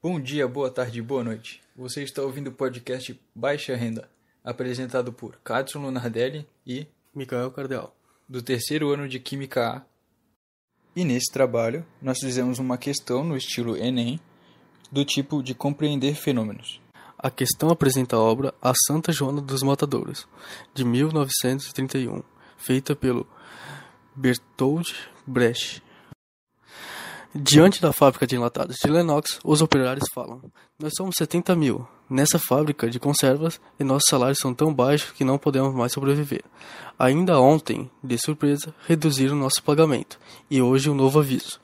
Bom dia, boa tarde, boa noite. Você está ouvindo o podcast Baixa Renda, apresentado por Cadson Lunardelli e Micael Cardeal, do terceiro ano de Química A. E nesse trabalho, nós fizemos uma questão no estilo Enem, do tipo de compreender fenômenos. A questão apresenta a obra A Santa Joana dos Matadouros, de 1931, feita pelo Bertold Brecht. Diante da fábrica de enlatados de Lennox, os operários falam: Nós somos 70 mil nessa fábrica de conservas e nossos salários são tão baixos que não podemos mais sobreviver. Ainda ontem, de surpresa, reduziram nosso pagamento e hoje um novo aviso.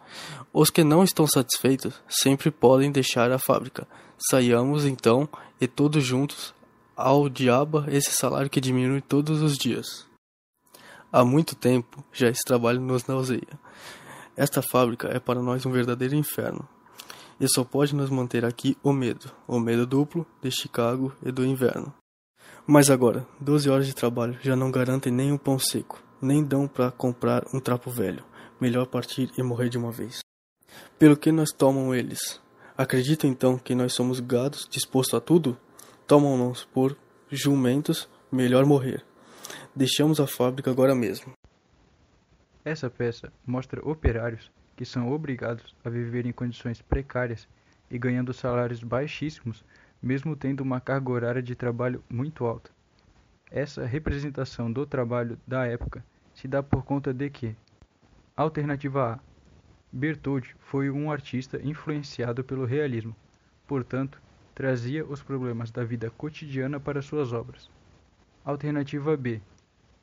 Os que não estão satisfeitos sempre podem deixar a fábrica. Saiamos então e todos juntos ao diabo esse salário que diminui todos os dias. Há muito tempo já esse trabalho nos nauseia. Esta fábrica é para nós um verdadeiro inferno. E só pode nos manter aqui o medo, o medo duplo de Chicago e do inverno. Mas agora, 12 horas de trabalho já não garantem nem um pão seco, nem dão para comprar um trapo velho. Melhor partir e morrer de uma vez. Pelo que nós tomam eles? Acreditam então que nós somos gados dispostos a tudo? Tomam-nos por jumentos, melhor morrer. Deixamos a fábrica agora mesmo. Essa peça mostra operários que são obrigados a viver em condições precárias e ganhando salários baixíssimos, mesmo tendo uma carga horária de trabalho muito alta. Essa representação do trabalho da época se dá por conta de que, alternativa A, Bertoldi foi um artista influenciado pelo realismo, portanto, trazia os problemas da vida cotidiana para suas obras. Alternativa B,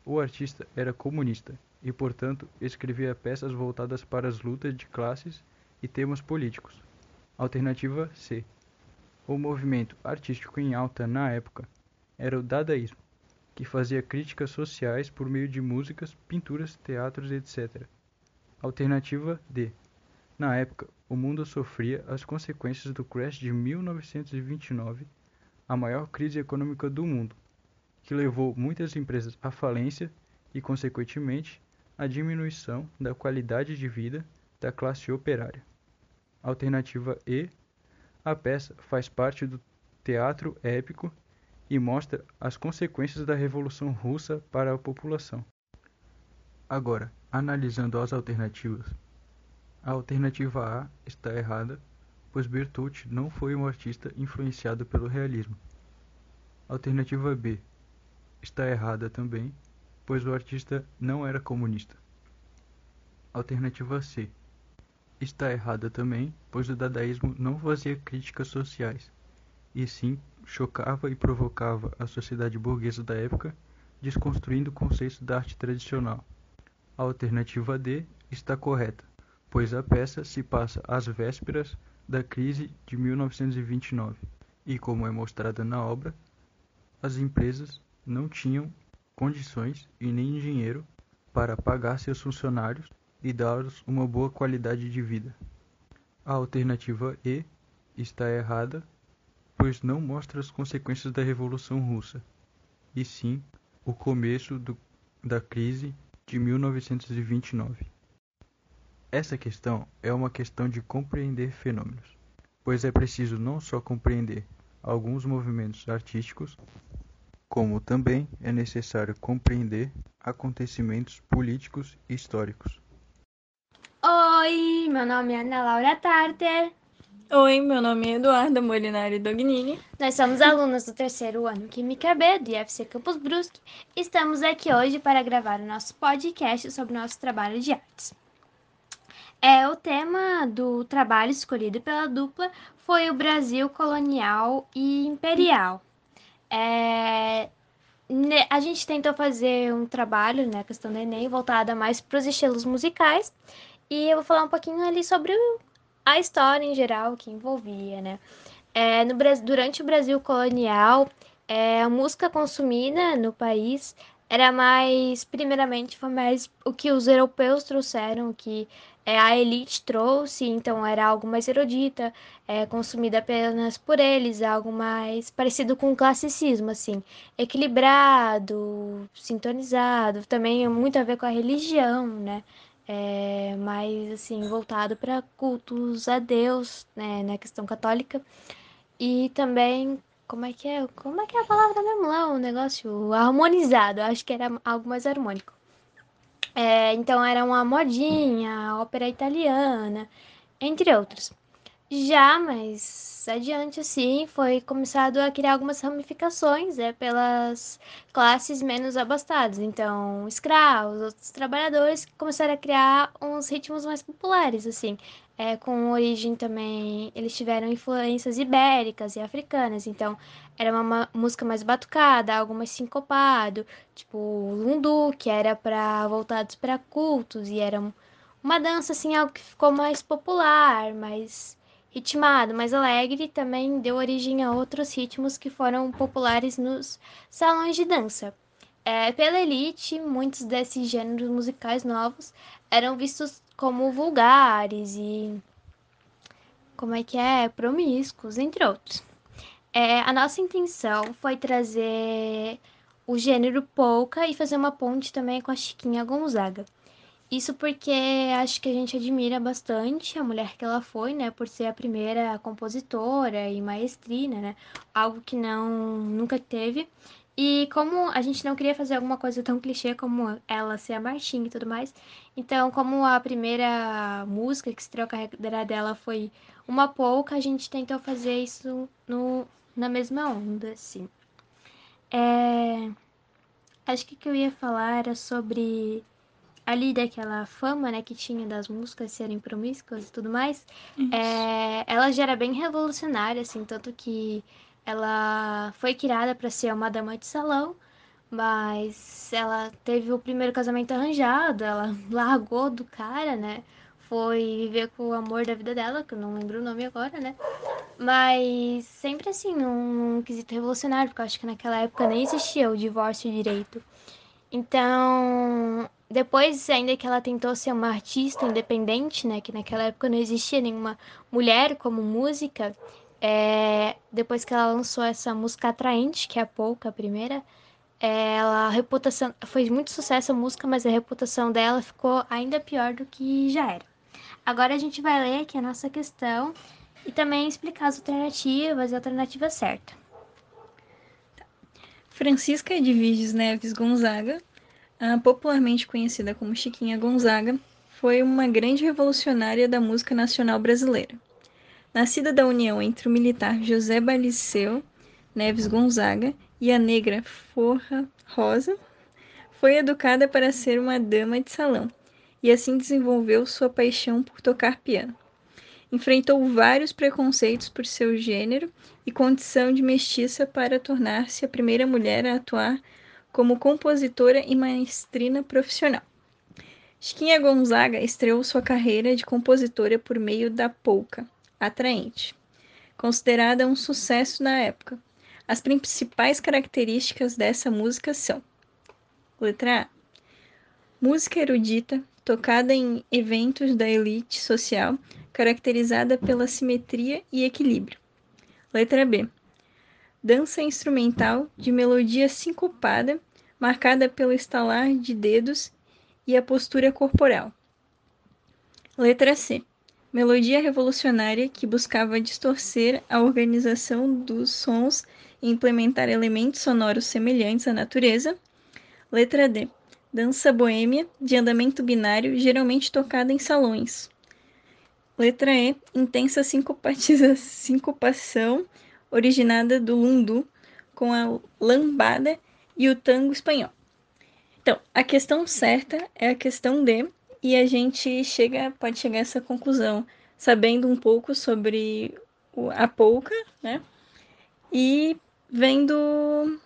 o artista era comunista e, portanto, escrevia peças voltadas para as lutas de classes e temas políticos. Alternativa C. O movimento artístico em alta na época era o dadaísmo, que fazia críticas sociais por meio de músicas, pinturas, teatros, etc. Alternativa D. Na época, o mundo sofria as consequências do crash de 1929, a maior crise econômica do mundo, que levou muitas empresas à falência e, consequentemente, a diminuição da qualidade de vida da classe operária. Alternativa E: a peça faz parte do teatro épico e mostra as consequências da Revolução Russa para a população. Agora, analisando as alternativas, a alternativa A está errada, pois Bertolt não foi um artista influenciado pelo realismo. Alternativa B está errada também, pois o artista não era comunista. Alternativa C. Está errada também, pois o dadaísmo não fazia críticas sociais, e sim chocava e provocava a sociedade burguesa da época, desconstruindo o conceito da arte tradicional. A alternativa D está correta, pois a peça se passa às vésperas da crise de 1929, e como é mostrada na obra, as empresas não tinham condições e nem dinheiro para pagar seus funcionários e dar-lhes uma boa qualidade de vida. A alternativa E está errada, pois não mostra as consequências da Revolução Russa, e sim o começo do, da crise de 1929. Essa questão é uma questão de compreender fenômenos, pois é preciso não só compreender alguns movimentos artísticos, como também é necessário compreender acontecimentos políticos e históricos. Oi, meu nome é Ana Laura Tarter. Oi, meu nome é Eduarda Molinari Dognini. Nós somos alunos do terceiro ano Química B do IFC Campus Brusque. Estamos aqui hoje para gravar o nosso podcast sobre o nosso trabalho de artes. É, o tema do trabalho escolhido pela dupla foi o Brasil colonial e imperial. É, a gente tentou fazer um trabalho, né, questão do Enem, voltada mais para os estilos musicais. E eu vou falar um pouquinho ali sobre a história em geral que envolvia, né? É, no, durante o Brasil colonial, é, a música consumida no país era mais, primeiramente, foi mais o que os europeus trouxeram, que é, a elite trouxe, então era algo mais erudita, é, consumida apenas por eles, algo mais parecido com o classicismo, assim, equilibrado, sintonizado, também muito a ver com a religião, né? é, mais assim voltado para cultos a Deus, né, na questão católica. E também como é que é? Como é que é a palavra mesmo lá? O negócio harmonizado. Acho que era algo mais harmônico. É, então era uma modinha, ópera italiana, entre outros. Já mais adiante, assim, foi começado a criar algumas ramificações é, pelas classes menos abastadas. Então, escravos, outros trabalhadores começaram a criar uns ritmos mais populares, assim, é, com origem também. Eles tiveram influências ibéricas e africanas, então era uma música mais batucada, algo mais sincopado, tipo lundu, que era para voltados para cultos e era uma dança assim, algo que ficou mais popular, mais ritmado, mais alegre, também deu origem a outros ritmos que foram populares nos salões de dança. É, pela elite, muitos desses gêneros musicais novos eram vistos como vulgares e como é que é promíscuos, entre outros. É, a nossa intenção foi trazer o gênero polka e fazer uma ponte também com a Chiquinha Gonzaga. Isso porque acho que a gente admira bastante a mulher que ela foi, né, por ser a primeira compositora e maestrina, né, algo que não nunca teve. E como a gente não queria fazer alguma coisa tão clichê como ela ser a Martinha e tudo mais, então como a primeira música que estreou a carreira dela foi uma polka, a gente tentou fazer isso no, na mesma onda, assim. É... Acho que o que eu ia falar era sobre ali daquela fama, né, que tinha das músicas serem promíscuas e tudo mais, é, ela já era bem revolucionária, assim, tanto que ela foi criada para ser uma dama de salão, mas ela teve o primeiro casamento arranjado, ela largou do cara, né, foi viver com o amor da vida dela, que eu não lembro o nome agora, né, mas sempre assim, num quesito revolucionário, porque eu acho que naquela época nem existia o divórcio direito. Então, depois, ainda que ela tentou ser uma artista independente, né? Que naquela época não existia nenhuma mulher como música. É, depois que ela lançou essa música atraente, que é a Pouca, a primeira, é, ela, a reputação foi muito sucesso a música, mas a reputação dela ficou ainda pior do que já era. Agora a gente vai ler aqui a nossa questão e também explicar as alternativas e a alternativa certa. Francisca Edviges Neves Gonzaga popularmente conhecida como Chiquinha Gonzaga, foi uma grande revolucionária da música nacional brasileira. Nascida da união entre o militar José Baliceu Neves Gonzaga e a negra Forra Rosa, foi educada para ser uma dama de salão e assim desenvolveu sua paixão por tocar piano. Enfrentou vários preconceitos por seu gênero e condição de mestiça para tornar-se a primeira mulher a atuar como compositora e maestrina profissional. Chiquinha Gonzaga estreou sua carreira de compositora por meio da polca, atraente, considerada um sucesso na época. As principais características dessa música são: letra A. Música erudita, tocada em eventos da elite social, caracterizada pela simetria e equilíbrio. Letra B dança instrumental de melodia sincopada, marcada pelo estalar de dedos e a postura corporal. Letra C. Melodia revolucionária que buscava distorcer a organização dos sons e implementar elementos sonoros semelhantes à natureza. Letra D. Dança boêmia de andamento binário, geralmente tocada em salões. Letra E. Intensa sincopação originada do lundu com a lambada e o tango espanhol. Então, a questão certa é a questão D, e a gente chega, pode chegar a essa conclusão sabendo um pouco sobre a polca, né? E vendo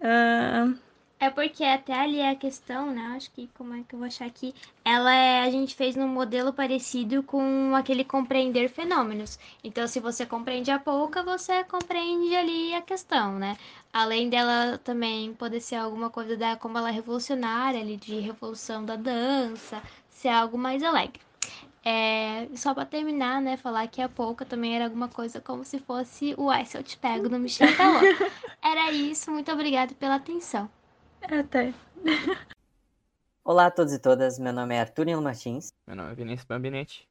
uh, é porque até ali a questão, né? Acho que como é que eu vou achar aqui? Ela é, a gente fez num modelo parecido com aquele compreender fenômenos. Então, se você compreende a pouca, você compreende ali a questão, né? Além dela também poder ser alguma coisa da como ela é revolucionária, ali de revolução da dança, ser algo mais alegre. É, só para terminar, né, falar que a polka também era alguma coisa como se fosse o Ai Se Eu Te Pego do Michel Teló. Era isso, muito obrigada pela atenção. Até. Olá a todos e todas, meu nome é Arthur Nilo Martins. Meu nome é Vinícius Bambinetti.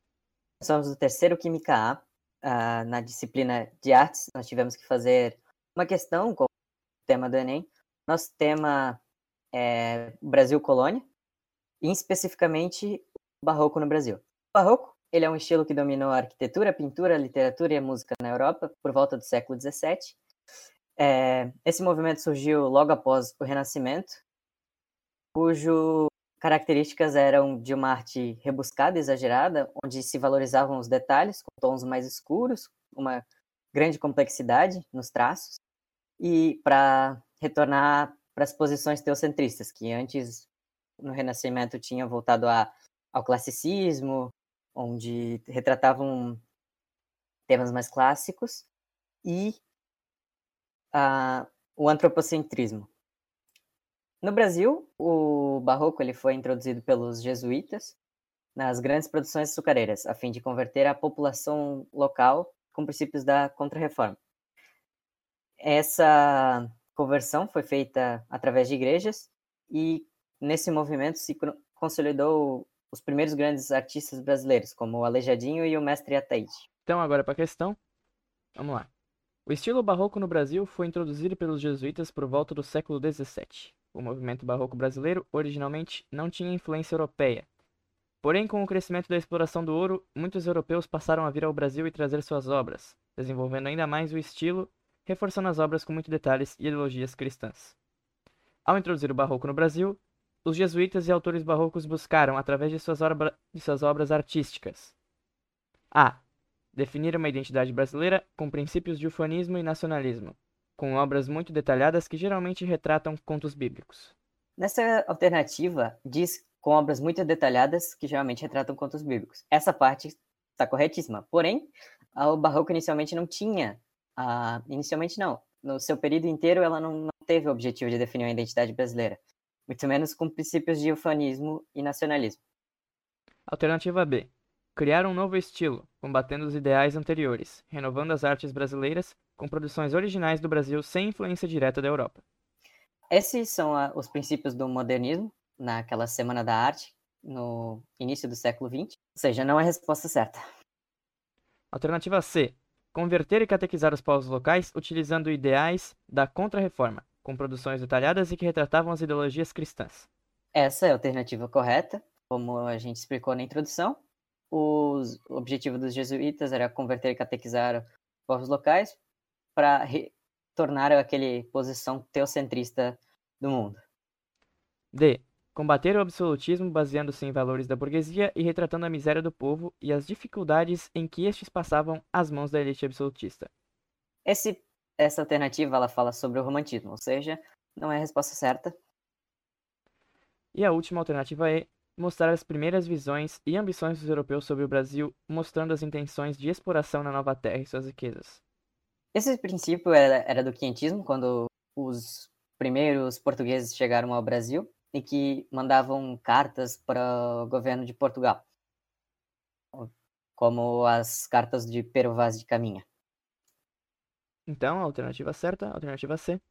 Somos do terceiro Química A. Uh, na disciplina de artes, nós tivemos que fazer uma questão com o tema do Enem. Nosso tema é Brasil Colônia, e especificamente o Barroco no Brasil. O Barroco ele é um estilo que dominou a arquitetura, a pintura, a literatura e a música na Europa por volta do século XVII. É, esse movimento surgiu logo após o Renascimento, cujo características eram de uma arte rebuscada, exagerada, onde se valorizavam os detalhes com tons mais escuros, uma grande complexidade nos traços, e para retornar para as posições teocentristas, que antes no Renascimento tinha voltado a, ao classicismo, onde retratavam temas mais clássicos, e o antropocentrismo. No Brasil, o barroco ele foi introduzido pelos jesuítas nas grandes produções açucareiras, a fim de converter a população local com princípios da Contra-Reforma. Essa conversão foi feita através de igrejas e nesse movimento se consolidou os primeiros grandes artistas brasileiros, como o Aleijadinho e o Mestre Ataíde. Então, agora para a questão. Vamos lá. O estilo barroco no Brasil foi introduzido pelos jesuítas por volta do século XVII. O movimento barroco brasileiro originalmente não tinha influência europeia. Porém, com o crescimento da exploração do ouro, muitos europeus passaram a vir ao Brasil e trazer suas obras, desenvolvendo ainda mais o estilo, reforçando as obras com muitos detalhes e ideologias cristãs. Ao introduzir o barroco no Brasil, os jesuítas e autores barrocos buscaram, através de suas, obra, de suas obras artísticas, a. Definir uma identidade brasileira com princípios de ufanismo e nacionalismo, com obras muito detalhadas que geralmente retratam contos bíblicos. Nessa alternativa, diz com obras muito detalhadas que geralmente retratam contos bíblicos. Essa parte está corretíssima. Porém, o barroco inicialmente não tinha, uh, inicialmente não, no seu período inteiro ela não, não teve o objetivo de definir uma identidade brasileira muito menos com princípios de ufanismo e nacionalismo. Alternativa B. Criar um novo estilo, combatendo os ideais anteriores, renovando as artes brasileiras com produções originais do Brasil sem influência direta da Europa. Esses são a, os princípios do modernismo, naquela Semana da Arte, no início do século XX. Ou seja, não é a resposta certa. Alternativa C. Converter e catequizar os povos locais utilizando ideais da Contra-Reforma, com produções detalhadas e que retratavam as ideologias cristãs. Essa é a alternativa correta, como a gente explicou na introdução. O objetivo dos jesuítas era converter e catequizar povos locais para tornar aquele posição teocentrista do mundo. D. Combater o absolutismo baseando-se em valores da burguesia e retratando a miséria do povo e as dificuldades em que estes passavam às mãos da elite absolutista. Esse essa alternativa ela fala sobre o romantismo, ou seja, não é a resposta certa. E a última alternativa é mostrar as primeiras visões e ambições dos europeus sobre o Brasil, mostrando as intenções de exploração na nova terra e suas riquezas. Esse princípio era, era do quinhentismo, quando os primeiros portugueses chegaram ao Brasil e que mandavam cartas para o governo de Portugal, como as cartas de Pero Vaz de Caminha. Então, a alternativa certa, a alternativa C,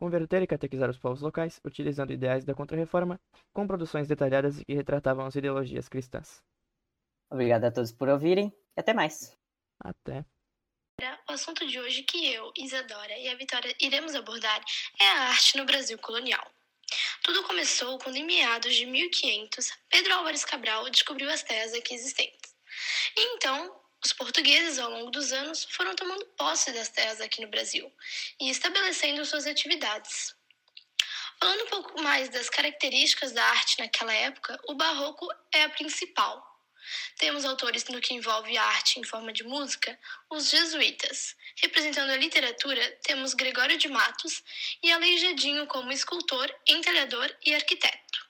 converter e catequizar os povos locais, utilizando ideais da Contra-Reforma, com produções detalhadas que retratavam as ideologias cristãs. Obrigado a todos por ouvirem e até mais. Até. O assunto de hoje que eu, Isadora e a Vitória iremos abordar é a arte no Brasil colonial. Tudo começou quando, em meados de 1500, Pedro Álvares Cabral descobriu as terras aqui existentes. E então, os portugueses, ao longo dos anos, foram tomando posse das terras aqui no Brasil e estabelecendo suas atividades. Falando um pouco mais das características da arte naquela época, o barroco é a principal. Temos autores no que envolve arte em forma de música, os jesuítas. Representando a literatura, temos Gregório de Matos e Aleijadinho como escultor, entalhador e arquiteto.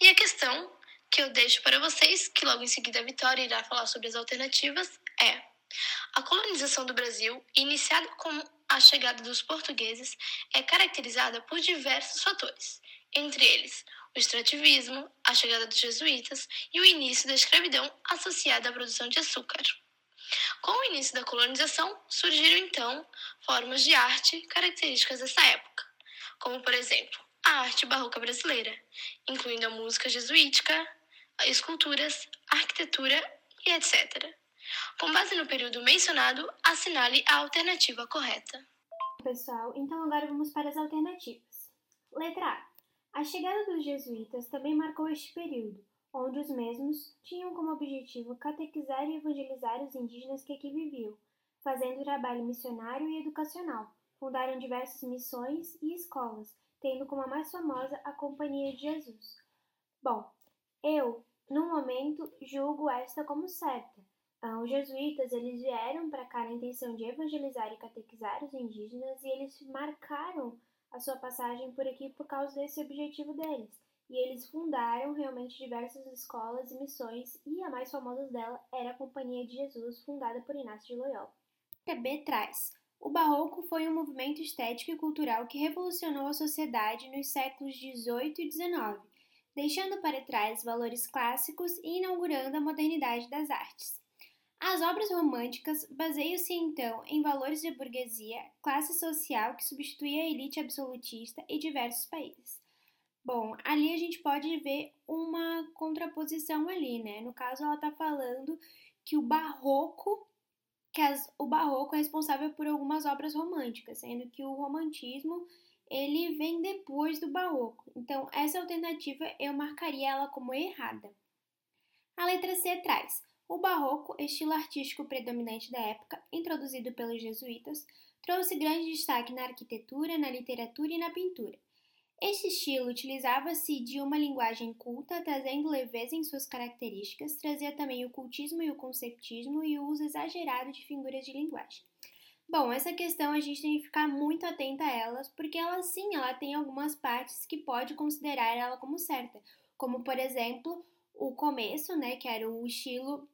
E a questão que eu deixo para vocês, que logo em seguida a Vitória irá falar sobre as alternativas, é: a colonização do Brasil, iniciada com a chegada dos portugueses, é caracterizada por diversos fatores, entre eles o extrativismo, a chegada dos jesuítas e o início da escravidão associada à produção de açúcar. Com o início da colonização, surgiram então formas de arte características dessa época, como por exemplo a arte barroca brasileira, incluindo a música jesuítica, esculturas, arquitetura e etc. Com base no período mencionado, assinale a alternativa correta. Pessoal, então agora vamos para as alternativas. Letra A. A chegada dos jesuítas também marcou este período, onde os mesmos tinham como objetivo catequizar e evangelizar os indígenas que aqui viviam, fazendo trabalho missionário e educacional. Fundaram diversas missões e escolas, tendo como a mais famosa a Companhia de Jesus. Bom, eu, no momento, julgo esta como certa, ah, os jesuítas eles vieram para cá na intenção de evangelizar e catequizar os indígenas e eles marcaram a sua passagem por aqui por causa desse objetivo deles. E eles fundaram realmente diversas escolas e missões, e a mais famosa dela era a Companhia de Jesus, fundada por Inácio de Loyola. B traz. O Barroco foi um movimento estético e cultural que revolucionou a sociedade nos séculos XVIII e XIX, deixando para trás valores clássicos e inaugurando a modernidade das artes. As obras românticas baseiam-se então em valores de burguesia, classe social que substituía a elite absolutista e diversos países. Bom, ali a gente pode ver uma contraposição ali, né? No caso, ela está falando que o barroco, que as, o barroco é responsável por algumas obras românticas, sendo que o romantismo ele vem depois do barroco. Então, essa alternativa eu marcaria ela como errada. A letra C traz o barroco, estilo artístico predominante da época, introduzido pelos jesuítas, trouxe grande destaque na arquitetura, na literatura e na pintura. Este estilo utilizava-se de uma linguagem culta, trazendo leveza em suas características, trazia também o cultismo e o conceptismo e o uso exagerado de figuras de linguagem. Bom, essa questão a gente tem que ficar muito atenta a elas, porque ela sim, ela tem algumas partes que pode considerar ela como certa, como por exemplo, o começo, né, que era o estilo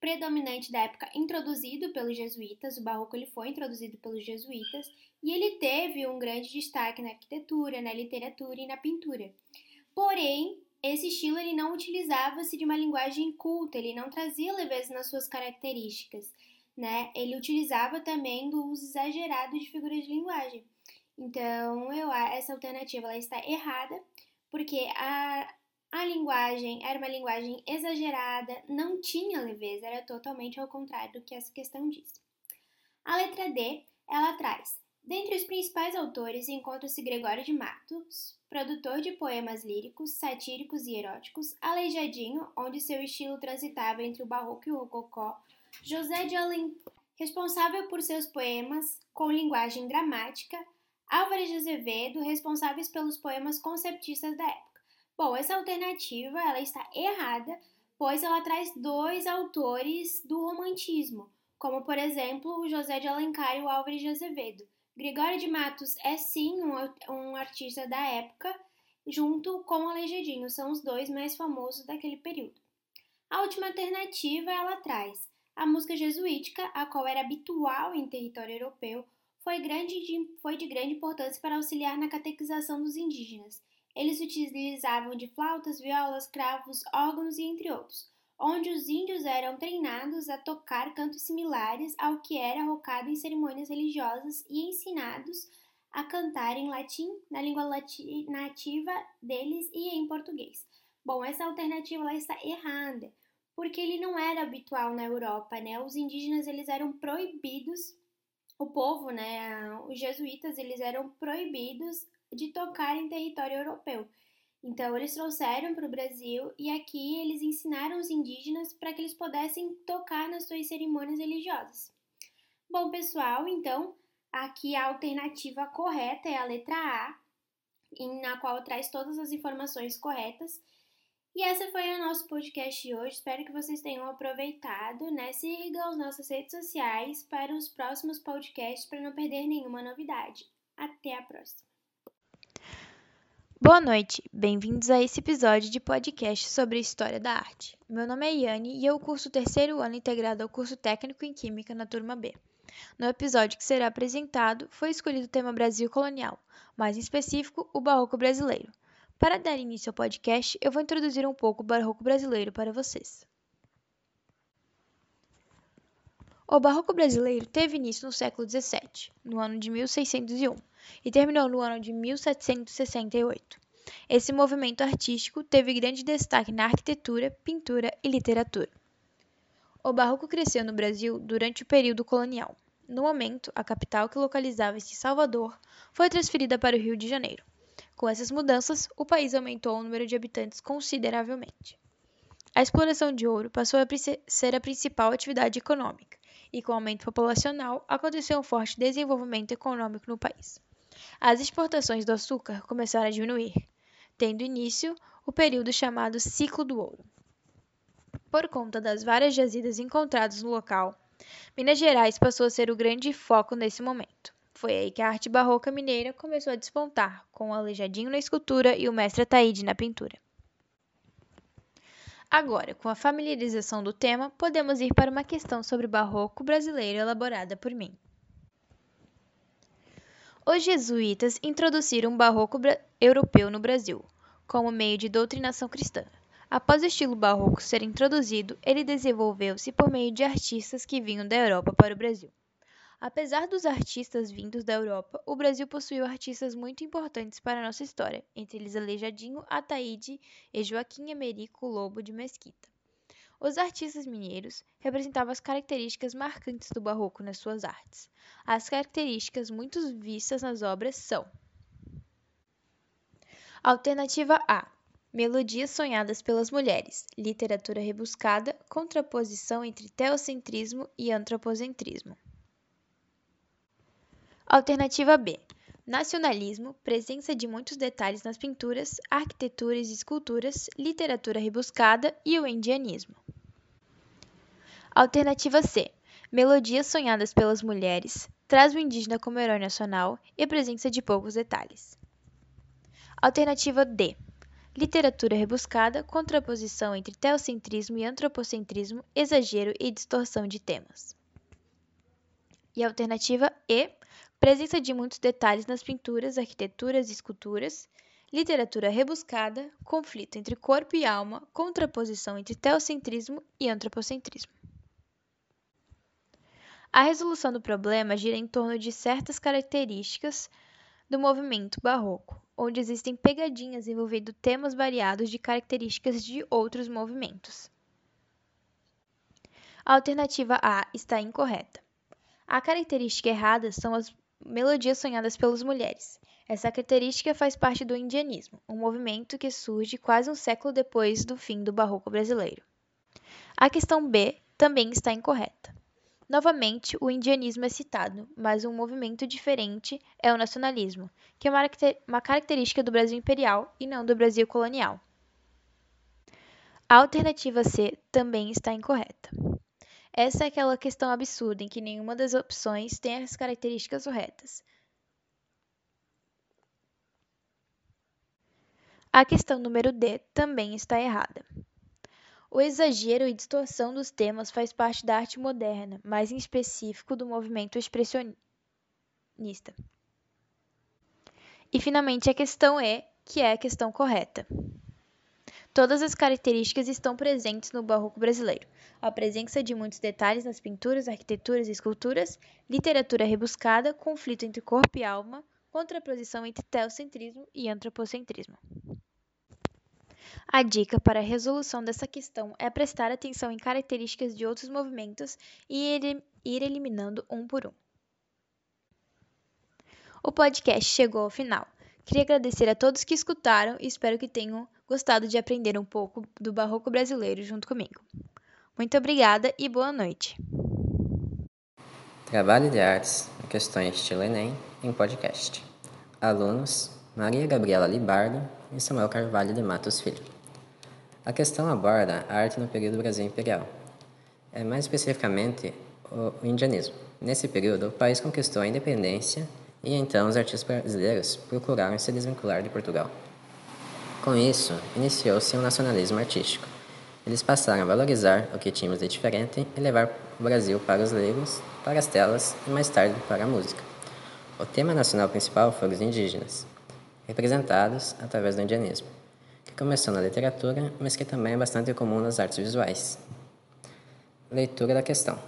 predominante da época introduzido pelos jesuítas, o barroco ele foi introduzido pelos jesuítas e ele teve um grande destaque na arquitetura, na literatura e na pintura. Porém, esse estilo ele não utilizava-se de uma linguagem culta, ele não trazia leveza nas suas características, né? Ele utilizava também do uso exagerado de figuras de linguagem. Então, eu essa alternativa ela está errada, porque a a linguagem era uma linguagem exagerada, não tinha leveza, era totalmente ao contrário do que essa questão diz. A letra D, ela traz: Dentre os principais autores encontra-se Gregório de Matos, produtor de poemas líricos, satíricos e eróticos, Aleijadinho, onde seu estilo transitava entre o barroco e o rococó, José de Alencar, responsável por seus poemas com linguagem dramática, Álvares de Azevedo, responsáveis pelos poemas conceptistas da época. Bom, essa alternativa ela está errada, pois ela traz dois autores do romantismo, como por exemplo o José de Alencar e o Álvares de Azevedo. Gregório de Matos é sim um, um artista da época, junto com Aleijadinho, são os dois mais famosos daquele período. A última alternativa ela traz a música jesuítica, a qual era habitual em território europeu, foi, grande de, foi de grande importância para auxiliar na catequização dos indígenas eles utilizavam de flautas, violas, cravos, órgãos e entre outros, onde os índios eram treinados a tocar cantos similares ao que era rocado em cerimônias religiosas e ensinados a cantar em latim, na língua nativa deles e em português. Bom, essa alternativa ela está errada, porque ele não era habitual na Europa, né? Os indígenas eles eram proibidos, o povo, né, os jesuítas, eles eram proibidos de tocar em território europeu. Então, eles trouxeram para o Brasil e aqui eles ensinaram os indígenas para que eles pudessem tocar nas suas cerimônias religiosas. Bom, pessoal, então, aqui a alternativa correta é a letra A, na qual traz todas as informações corretas. E essa foi o nosso podcast de hoje. Espero que vocês tenham aproveitado, né? Sigam as nossas redes sociais para os próximos podcasts para não perder nenhuma novidade. Até a próxima! Boa noite, bem-vindos a esse episódio de podcast sobre a história da arte. Meu nome é Yane e eu curso o terceiro ano integrado ao curso técnico em Química na turma B. No episódio que será apresentado, foi escolhido o tema Brasil colonial, mais em específico, o Barroco brasileiro. Para dar início ao podcast, eu vou introduzir um pouco o Barroco brasileiro para vocês. O barroco brasileiro teve início no século XVII, no ano de 1601, e terminou no ano de 1768. Esse movimento artístico teve grande destaque na arquitetura, pintura e literatura. O barroco cresceu no Brasil durante o período colonial. No momento, a capital, que localizava-se em Salvador, foi transferida para o Rio de Janeiro. Com essas mudanças, o país aumentou o número de habitantes consideravelmente. A exploração de ouro passou a ser a principal atividade econômica, e com o aumento populacional, aconteceu um forte desenvolvimento econômico no país. As exportações do açúcar começaram a diminuir, tendo início o período chamado Ciclo do Ouro. Por conta das várias jazidas encontradas no local, Minas Gerais passou a ser o grande foco nesse momento. Foi aí que a arte barroca mineira começou a despontar, com o Aleijadinho na escultura e o mestre Ataíde na pintura. Agora, com a familiarização do tema, podemos ir para uma questão sobre o barroco brasileiro elaborada por mim. Os jesuítas introduziram o barroco europeu no Brasil, como meio de doutrinação cristã. Após o estilo barroco ser introduzido, ele desenvolveu-se por meio de artistas que vinham da Europa para o Brasil. Apesar dos artistas vindos da Europa, o Brasil possuiu artistas muito importantes para a nossa história, entre eles Aleijadinho, Ataíde e Joaquim Américo Lobo de Mesquita. Os artistas mineiros representavam as características marcantes do barroco nas suas artes. As características muito vistas nas obras são: Alternativa A: Melodias sonhadas pelas mulheres, literatura rebuscada, contraposição entre teocentrismo e antropocentrismo. Alternativa B. Nacionalismo, presença de muitos detalhes nas pinturas, arquiteturas e esculturas, literatura rebuscada e o indianismo. Alternativa C. Melodias sonhadas pelas mulheres, traz o indígena como herói nacional e presença de poucos detalhes. Alternativa D. Literatura rebuscada, contraposição entre teocentrismo e antropocentrismo, exagero e distorção de temas. E alternativa E presença de muitos detalhes nas pinturas, arquiteturas e esculturas, literatura rebuscada, conflito entre corpo e alma, contraposição entre teocentrismo e antropocentrismo. A resolução do problema gira em torno de certas características do movimento barroco, onde existem pegadinhas envolvendo temas variados de características de outros movimentos. A alternativa A está incorreta. A característica errada são as melodias sonhadas pelas mulheres. Essa característica faz parte do indianismo, um movimento que surge quase um século depois do fim do barroco brasileiro. A questão B também está incorreta. Novamente, o indianismo é citado, mas um movimento diferente é o nacionalismo, que é uma característica do Brasil imperial e não do Brasil colonial. A alternativa C também está incorreta. Essa é aquela questão absurda em que nenhuma das opções tem as características corretas. A questão número D também está errada. O exagero e distorção dos temas faz parte da arte moderna, mais em específico do movimento expressionista. E finalmente a questão E, que é a questão correta. Todas as características estão presentes no barroco brasileiro. A presença de muitos detalhes nas pinturas, arquiteturas e esculturas, literatura rebuscada, conflito entre corpo e alma, contraposição entre teocentrismo e antropocentrismo. A dica para a resolução dessa questão é prestar atenção em características de outros movimentos e ir eliminando um por um. O podcast chegou ao final. Queria agradecer a todos que escutaram e espero que tenham gostado de aprender um pouco do barroco brasileiro junto comigo. Muito obrigada e boa noite. Trabalho de Artes, Questões Estilo Enem, em podcast. Alunos Maria Gabriela Libardo e Samuel Carvalho de Matos Filho. A questão aborda a arte no período Brasil Imperial, é mais especificamente o indianismo. Nesse período, o país conquistou a independência e então os artistas brasileiros procuraram se desvincular de Portugal. Com isso, iniciou-se um nacionalismo artístico. Eles passaram a valorizar o que tínhamos de diferente e levar o Brasil para os livros, para as telas e mais tarde para a música. O tema nacional principal foram os indígenas, representados através do indianismo, que começou na literatura, mas que também é bastante comum nas artes visuais. Leitura da questão.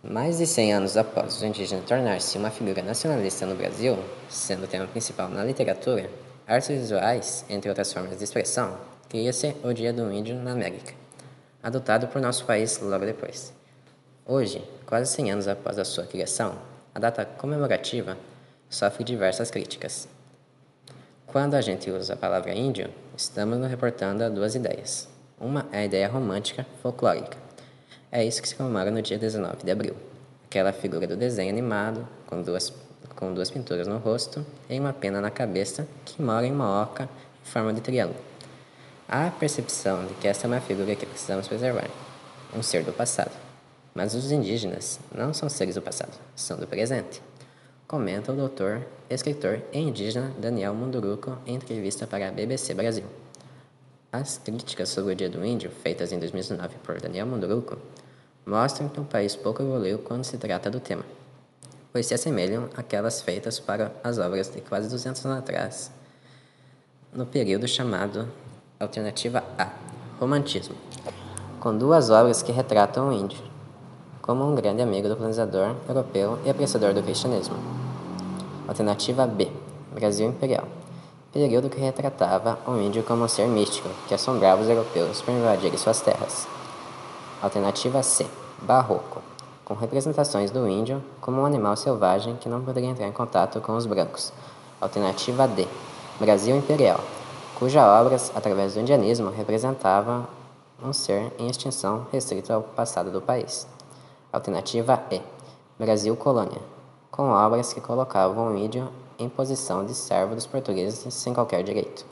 Mais de 100 anos após o indígena tornar-se uma figura nacionalista no Brasil, sendo o tema principal na literatura, artes visuais, entre outras formas de expressão, cria-se o Dia do Índio na América, adotado por nosso país logo depois. Hoje, quase 100 anos após a sua criação, a data comemorativa sofre diversas críticas. Quando a gente usa a palavra índio, estamos nos reportando a duas ideias. Uma é a ideia romântica, folclórica. É isso que se comemora no dia 19 de abril. Aquela figura do desenho animado, com duas, com duas pinturas no rosto e uma pena na cabeça, que mora em uma oca em forma de triângulo. Há a percepção de que essa é uma figura que precisamos preservar, um ser do passado. Mas os indígenas não são seres do passado, são do presente comenta o doutor, escritor e indígena Daniel Munduruco em entrevista para a BBC Brasil. As críticas sobre o Dia do Índio, feitas em 2009 por Daniel Munduruco, mostram que o país pouco evoluiu quando se trata do tema, pois se assemelham àquelas feitas para as obras de quase 200 anos atrás, no período chamado Alternativa A, Romantismo, com duas obras que retratam o índio, como um grande amigo do colonizador europeu e apreciador do cristianismo. Alternativa B, Brasil Imperial, período que retratava o índio como um ser místico que assombrava os europeus por invadirem suas terras. Alternativa C, Barroco, com representações do índio como um animal selvagem que não poderia entrar em contato com os brancos. Alternativa D, Brasil Imperial, cuja obras, através do indianismo, representava um ser em extinção restrito ao passado do país. Alternativa E. Brasil Colônia, com obras que colocavam o índio em posição de servo dos portugueses sem qualquer direito.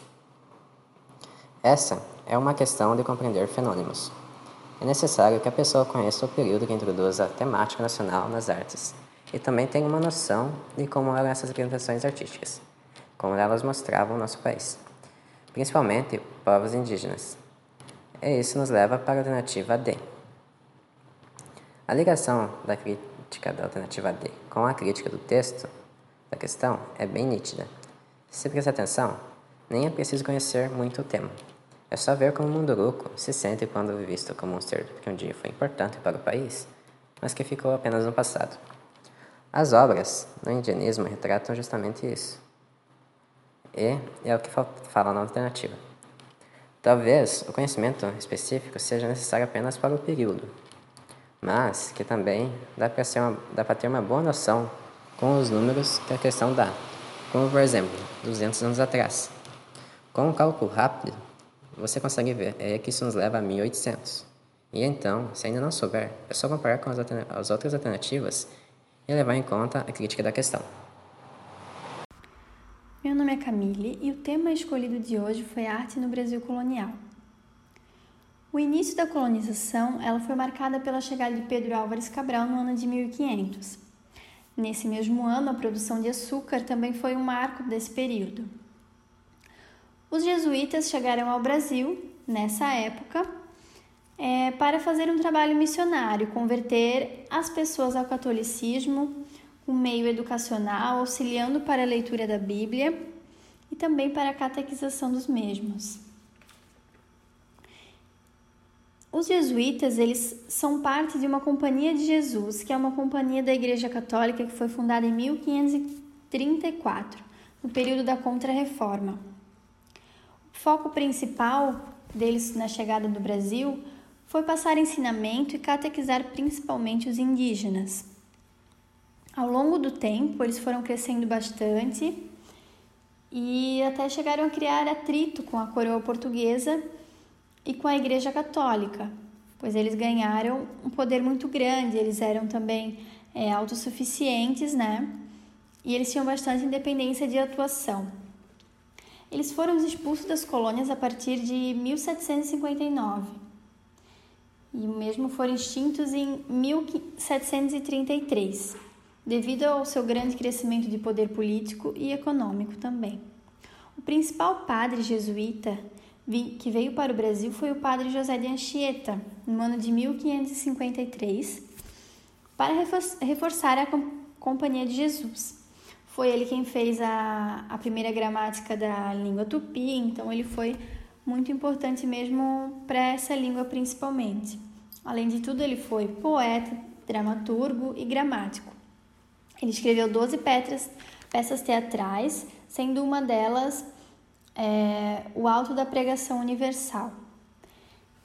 Essa é uma questão de compreender fenômenos. É necessário que a pessoa conheça o período que introduz a temática nacional nas artes e também tenha uma noção de como eram essas representações artísticas, como elas mostravam o nosso país, principalmente povos indígenas. E isso nos leva para a alternativa D. A ligação da crítica da alternativa D com a crítica do texto da questão é bem nítida. Se prestar atenção, nem é preciso conhecer muito o tema. É só ver como o Munduruku se sente quando visto como um ser que um dia foi importante para o país, mas que ficou apenas no passado. As obras no indianismo retratam justamente isso. E é o que fala na alternativa. Talvez o conhecimento específico seja necessário apenas para o período, mas que também dá para ter uma boa noção com os números que a questão dá, como por exemplo, 200 anos atrás. Com um cálculo rápido, você consegue ver é que isso nos leva a 1800. E então, se ainda não souber, é só comparar com as, as outras alternativas e levar em conta a crítica da questão. Meu nome é Camille e o tema escolhido de hoje foi Arte no Brasil Colonial. O início da colonização ela foi marcada pela chegada de Pedro Álvares Cabral no ano de 1500. Nesse mesmo ano, a produção de açúcar também foi um marco desse período. Os jesuítas chegaram ao Brasil nessa época é, para fazer um trabalho missionário, converter as pessoas ao catolicismo, um meio educacional, auxiliando para a leitura da Bíblia e também para a catequização dos mesmos. Os jesuítas, eles são parte de uma companhia de Jesus, que é uma companhia da Igreja Católica que foi fundada em 1534, no período da Contra-Reforma. Foco principal deles na chegada do Brasil foi passar ensinamento e catequizar principalmente os indígenas. Ao longo do tempo, eles foram crescendo bastante e até chegaram a criar atrito com a coroa portuguesa e com a Igreja Católica, pois eles ganharam um poder muito grande, eles eram também é, autossuficientes, né? E eles tinham bastante independência de atuação. Eles foram expulsos das colônias a partir de 1759 e mesmo foram extintos em 1733, devido ao seu grande crescimento de poder político e econômico também. O principal padre jesuíta que veio para o Brasil foi o padre José de Anchieta, no ano de 1553, para reforçar a Companhia de Jesus. Foi ele quem fez a, a primeira gramática da língua tupi, então ele foi muito importante mesmo para essa língua principalmente. Além de tudo, ele foi poeta, dramaturgo e gramático. Ele escreveu 12 peças, peças teatrais, sendo uma delas é, O Alto da Pregação Universal.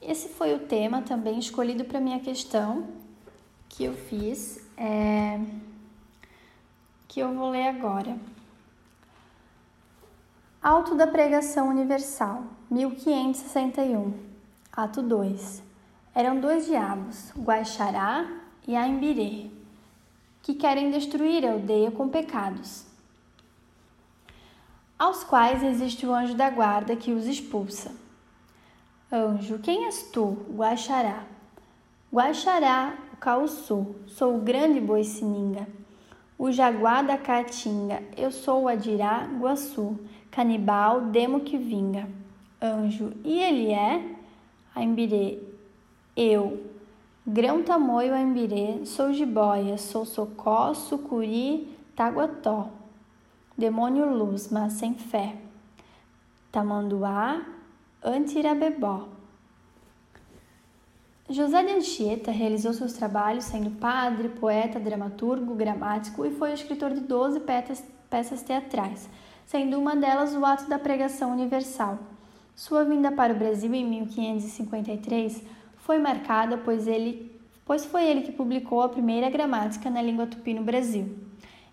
Esse foi o tema também escolhido para minha questão que eu fiz, é, que eu vou ler agora. Alto da Pregação Universal, 1561, Ato 2. Eram dois diabos, Guaxará e Aimbirê, que querem destruir a aldeia com pecados, aos quais existe o anjo da guarda que os expulsa. Anjo, quem és tu, Guaxará? Guaxará, o Cauçu, sou o grande boi sininga. O jaguar da caatinga, eu sou o Adirá Guaçu, canibal, demo que vinga. Anjo, e ele é? Aimbirê, eu. Grão tamoio aimbirê, sou jiboia, sou socó, sucuri, taguató. Demônio luz, mas sem fé. Tamanduá, antirabebó. José de Anchieta realizou seus trabalhos sendo padre, poeta, dramaturgo, gramático e foi escritor de 12 peças teatrais, sendo uma delas o Ato da Pregação Universal. Sua vinda para o Brasil em 1553 foi marcada pois, ele, pois foi ele que publicou a primeira gramática na língua tupi no Brasil.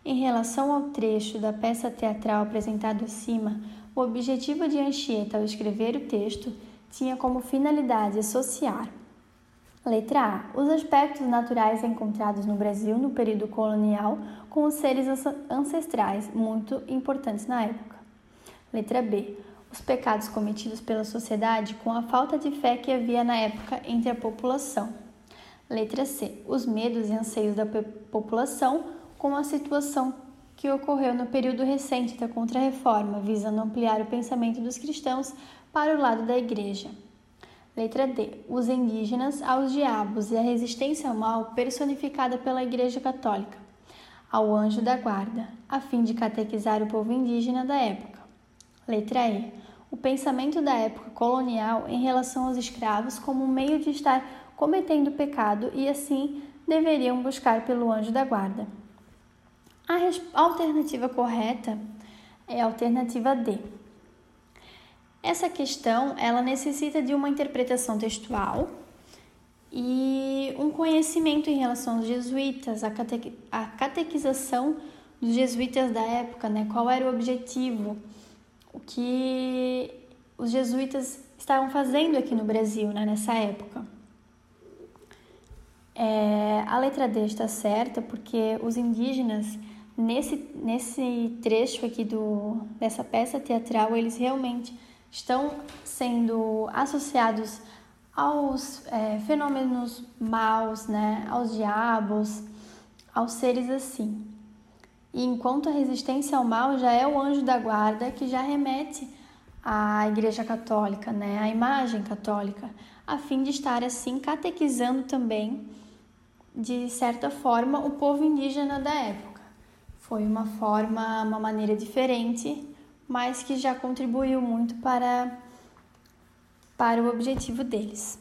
Em relação ao trecho da peça teatral apresentado acima, o objetivo de Anchieta ao escrever o texto tinha como finalidade associar Letra A. Os aspectos naturais encontrados no Brasil no período colonial com os seres ancestrais, muito importantes na época. Letra B. Os pecados cometidos pela sociedade com a falta de fé que havia na época entre a população. Letra C. Os medos e anseios da população com a situação que ocorreu no período recente da Contra-Reforma, visando ampliar o pensamento dos cristãos para o lado da Igreja. Letra D. Os indígenas aos diabos e a resistência ao mal personificada pela Igreja Católica, ao anjo da guarda, a fim de catequizar o povo indígena da época. Letra E. O pensamento da época colonial em relação aos escravos como um meio de estar cometendo pecado e assim deveriam buscar pelo anjo da guarda. A alternativa correta é a alternativa D. Essa questão ela necessita de uma interpretação textual e um conhecimento em relação aos jesuítas, a, cate a catequização dos jesuítas da época, né? Qual era o objetivo, o que os jesuítas estavam fazendo aqui no Brasil, né? Nessa época. É, a letra D está certa porque os indígenas nesse, nesse trecho aqui do, dessa peça teatral eles realmente estão sendo associados aos é, fenômenos maus, né, aos diabos, aos seres assim. E enquanto a resistência ao mal já é o anjo da guarda que já remete à Igreja Católica, né, à imagem católica, a fim de estar assim catequizando também, de certa forma, o povo indígena da época. Foi uma forma, uma maneira diferente mas que já contribuiu muito para, para o objetivo deles.